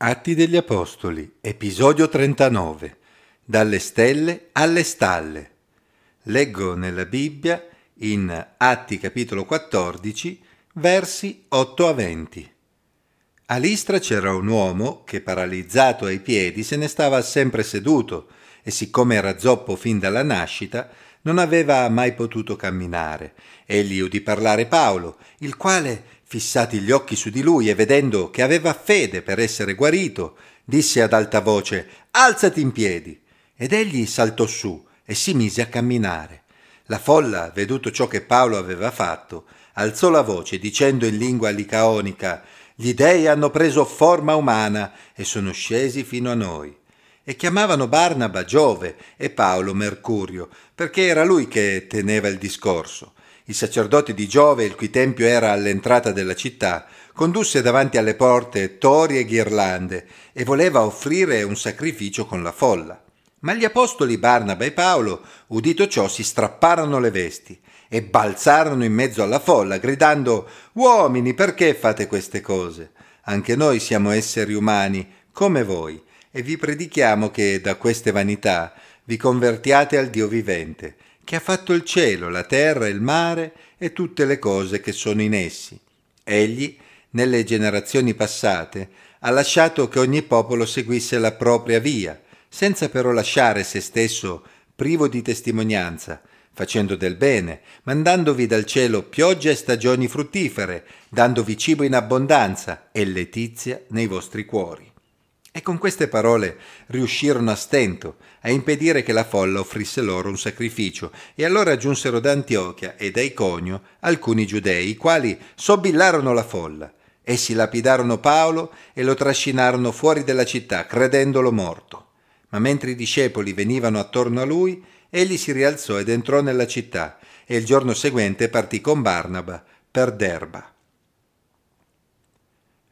Atti degli Apostoli, episodio 39. Dalle stelle alle stalle. Leggo nella Bibbia in Atti capitolo 14, versi 8 a 20. A Listra c'era un uomo che, paralizzato ai piedi, se ne stava sempre seduto e siccome era zoppo fin dalla nascita, non aveva mai potuto camminare. Egli udì parlare Paolo, il quale, fissati gli occhi su di lui e vedendo che aveva fede per essere guarito, disse ad alta voce Alzati in piedi. Ed egli saltò su e si mise a camminare. La folla, veduto ciò che Paolo aveva fatto, alzò la voce dicendo in lingua licaonica Gli dei hanno preso forma umana e sono scesi fino a noi e chiamavano Barnaba Giove e Paolo Mercurio, perché era lui che teneva il discorso. Il sacerdote di Giove, il cui tempio era all'entrata della città, condusse davanti alle porte tori e ghirlande e voleva offrire un sacrificio con la folla. Ma gli apostoli Barnaba e Paolo, udito ciò, si strapparono le vesti e balzarono in mezzo alla folla, gridando Uomini, perché fate queste cose? Anche noi siamo esseri umani, come voi e vi predichiamo che da queste vanità vi convertiate al Dio vivente, che ha fatto il cielo, la terra, il mare e tutte le cose che sono in essi. Egli, nelle generazioni passate, ha lasciato che ogni popolo seguisse la propria via, senza però lasciare se stesso privo di testimonianza, facendo del bene, mandandovi dal cielo pioggia e stagioni fruttifere, dandovi cibo in abbondanza e letizia nei vostri cuori. E con queste parole riuscirono a stento a impedire che la folla offrisse loro un sacrificio, e allora giunsero da Antiochia e da Iconio alcuni giudei, i quali sobbillarono la folla. Essi lapidarono Paolo e lo trascinarono fuori della città, credendolo morto. Ma mentre i discepoli venivano attorno a lui, egli si rialzò ed entrò nella città, e il giorno seguente partì con Barnaba per Derba.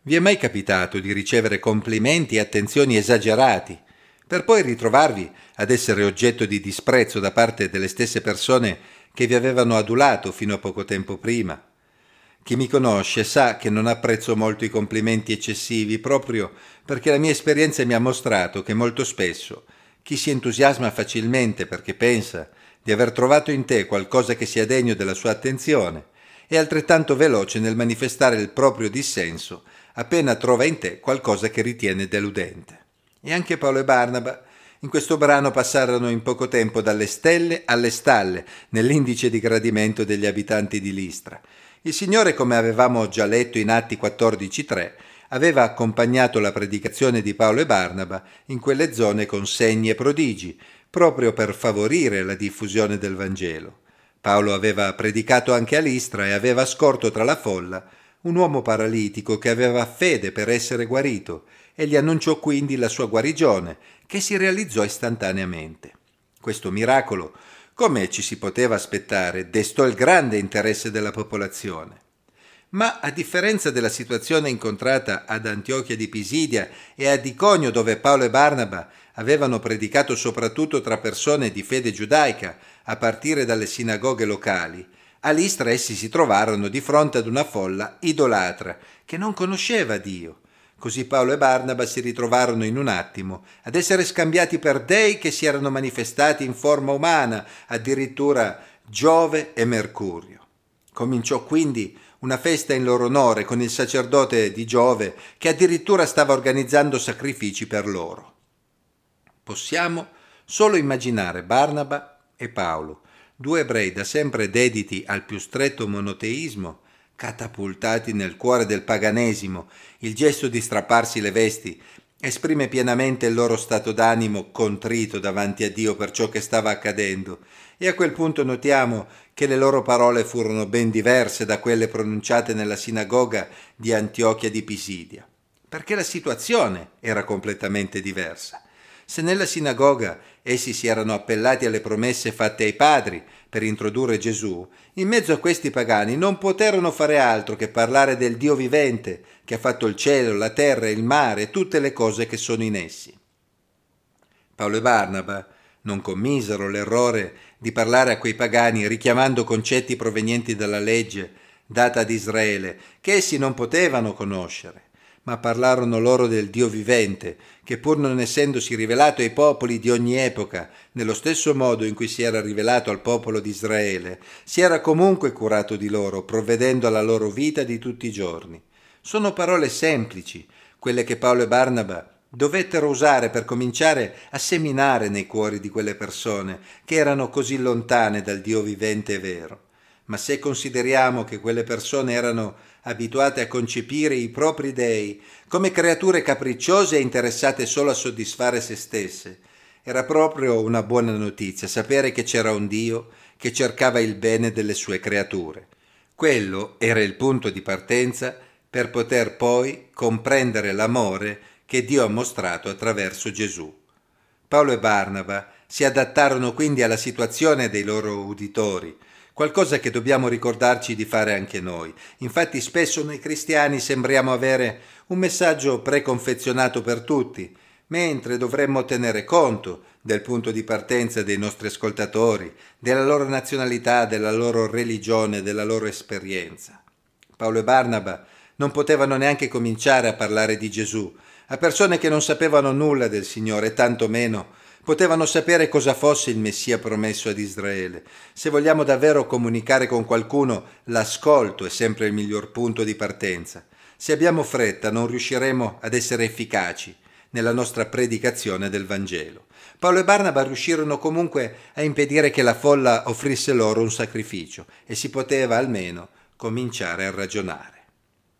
Vi è mai capitato di ricevere complimenti e attenzioni esagerati, per poi ritrovarvi ad essere oggetto di disprezzo da parte delle stesse persone che vi avevano adulato fino a poco tempo prima? Chi mi conosce sa che non apprezzo molto i complimenti eccessivi proprio perché la mia esperienza mi ha mostrato che molto spesso chi si entusiasma facilmente perché pensa di aver trovato in te qualcosa che sia degno della sua attenzione è altrettanto veloce nel manifestare il proprio dissenso appena trova in te qualcosa che ritiene deludente. E anche Paolo e Barnaba in questo brano passarono in poco tempo dalle stelle alle stalle nell'indice di gradimento degli abitanti di Listra. Il Signore, come avevamo già letto in Atti 14.3, aveva accompagnato la predicazione di Paolo e Barnaba in quelle zone con segni e prodigi, proprio per favorire la diffusione del Vangelo. Paolo aveva predicato anche a Listra e aveva scorto tra la folla un uomo paralitico che aveva fede per essere guarito e gli annunciò quindi la sua guarigione, che si realizzò istantaneamente. Questo miracolo, come ci si poteva aspettare, destò il grande interesse della popolazione. Ma a differenza della situazione incontrata ad Antiochia di Pisidia e ad Iconio dove Paolo e Barnaba avevano predicato soprattutto tra persone di fede giudaica, a partire dalle sinagoghe locali, a Listra essi si trovarono di fronte ad una folla idolatra che non conosceva Dio. Così Paolo e Barnaba si ritrovarono in un attimo ad essere scambiati per dei che si erano manifestati in forma umana, addirittura Giove e Mercurio. Cominciò quindi una festa in loro onore con il sacerdote di Giove che addirittura stava organizzando sacrifici per loro. Possiamo solo immaginare Barnaba e Paolo due ebrei da sempre dediti al più stretto monoteismo, catapultati nel cuore del paganesimo, il gesto di strapparsi le vesti esprime pienamente il loro stato d'animo contrito davanti a Dio per ciò che stava accadendo, e a quel punto notiamo che le loro parole furono ben diverse da quelle pronunciate nella sinagoga di Antiochia di Pisidia, perché la situazione era completamente diversa. Se nella sinagoga essi si erano appellati alle promesse fatte ai padri per introdurre Gesù, in mezzo a questi pagani non poterono fare altro che parlare del Dio vivente che ha fatto il cielo, la terra, il mare e tutte le cose che sono in essi. Paolo e Barnaba non commisero l'errore di parlare a quei pagani richiamando concetti provenienti dalla legge data ad Israele che essi non potevano conoscere ma parlarono loro del Dio vivente, che pur non essendosi rivelato ai popoli di ogni epoca, nello stesso modo in cui si era rivelato al popolo di Israele, si era comunque curato di loro, provvedendo alla loro vita di tutti i giorni. Sono parole semplici, quelle che Paolo e Barnaba dovettero usare per cominciare a seminare nei cuori di quelle persone che erano così lontane dal Dio vivente e vero. Ma se consideriamo che quelle persone erano abituate a concepire i propri dei come creature capricciose e interessate solo a soddisfare se stesse, era proprio una buona notizia sapere che c'era un Dio che cercava il bene delle sue creature. Quello era il punto di partenza per poter poi comprendere l'amore che Dio ha mostrato attraverso Gesù. Paolo e Barnaba si adattarono quindi alla situazione dei loro uditori, qualcosa che dobbiamo ricordarci di fare anche noi. Infatti spesso noi cristiani sembriamo avere un messaggio preconfezionato per tutti, mentre dovremmo tenere conto del punto di partenza dei nostri ascoltatori, della loro nazionalità, della loro religione, della loro esperienza. Paolo e Barnaba non potevano neanche cominciare a parlare di Gesù a persone che non sapevano nulla del Signore, tanto meno potevano sapere cosa fosse il Messia promesso ad Israele. Se vogliamo davvero comunicare con qualcuno, l'ascolto è sempre il miglior punto di partenza. Se abbiamo fretta non riusciremo ad essere efficaci nella nostra predicazione del Vangelo. Paolo e Barnaba riuscirono comunque a impedire che la folla offrisse loro un sacrificio e si poteva almeno cominciare a ragionare.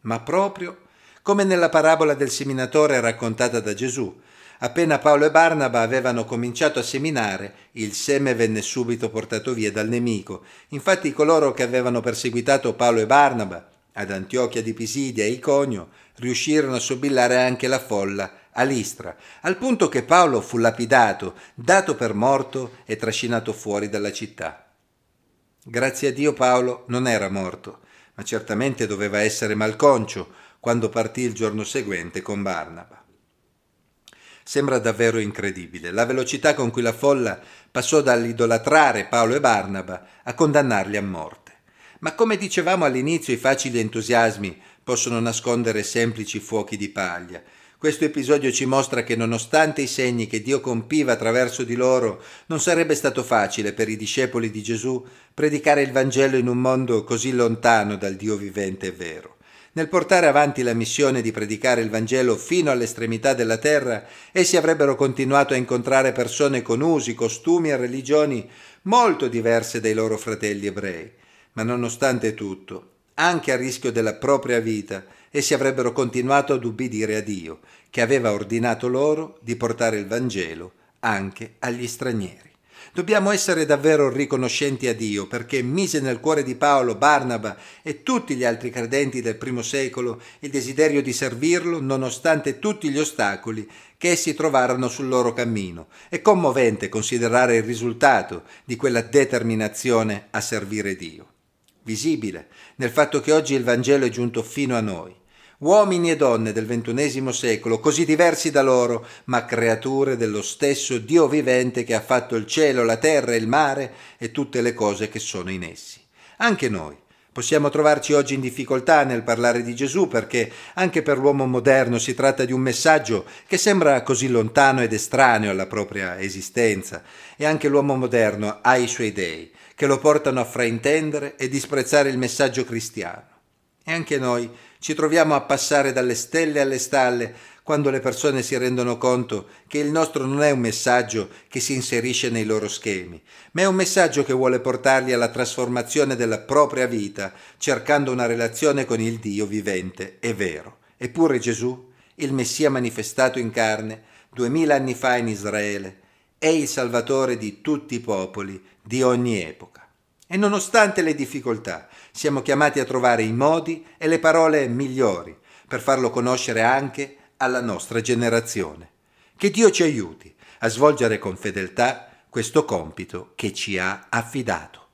Ma proprio come nella parabola del seminatore raccontata da Gesù, Appena Paolo e Barnaba avevano cominciato a seminare, il seme venne subito portato via dal nemico. Infatti coloro che avevano perseguitato Paolo e Barnaba ad Antiochia di Pisidia e Iconio riuscirono a sobillare anche la folla a Listra, al punto che Paolo fu lapidato, dato per morto e trascinato fuori dalla città. Grazie a Dio Paolo non era morto, ma certamente doveva essere malconcio quando partì il giorno seguente con Barnaba. Sembra davvero incredibile la velocità con cui la folla passò dall'idolatrare Paolo e Barnaba a condannarli a morte. Ma come dicevamo all'inizio, i facili entusiasmi possono nascondere semplici fuochi di paglia. Questo episodio ci mostra che nonostante i segni che Dio compiva attraverso di loro, non sarebbe stato facile per i discepoli di Gesù predicare il Vangelo in un mondo così lontano dal Dio vivente e vero. Nel portare avanti la missione di predicare il Vangelo fino all'estremità della terra, essi avrebbero continuato a incontrare persone con usi, costumi e religioni molto diverse dai loro fratelli ebrei. Ma nonostante tutto, anche a rischio della propria vita, essi avrebbero continuato ad ubbidire a Dio, che aveva ordinato loro di portare il Vangelo anche agli stranieri. Dobbiamo essere davvero riconoscenti a Dio perché mise nel cuore di Paolo, Barnaba e tutti gli altri credenti del primo secolo il desiderio di servirlo nonostante tutti gli ostacoli che essi trovarono sul loro cammino. È commovente considerare il risultato di quella determinazione a servire Dio. Visibile nel fatto che oggi il Vangelo è giunto fino a noi uomini e donne del ventunesimo secolo, così diversi da loro, ma creature dello stesso Dio vivente che ha fatto il cielo, la terra, il mare e tutte le cose che sono in essi. Anche noi possiamo trovarci oggi in difficoltà nel parlare di Gesù perché anche per l'uomo moderno si tratta di un messaggio che sembra così lontano ed estraneo alla propria esistenza e anche l'uomo moderno ha i suoi dei che lo portano a fraintendere e disprezzare il messaggio cristiano. E anche noi ci troviamo a passare dalle stelle alle stalle quando le persone si rendono conto che il nostro non è un messaggio che si inserisce nei loro schemi, ma è un messaggio che vuole portarli alla trasformazione della propria vita, cercando una relazione con il Dio vivente e vero. Eppure Gesù, il Messia manifestato in carne, duemila anni fa in Israele, è il Salvatore di tutti i popoli, di ogni epoca. E nonostante le difficoltà, siamo chiamati a trovare i modi e le parole migliori per farlo conoscere anche alla nostra generazione. Che Dio ci aiuti a svolgere con fedeltà questo compito che ci ha affidato.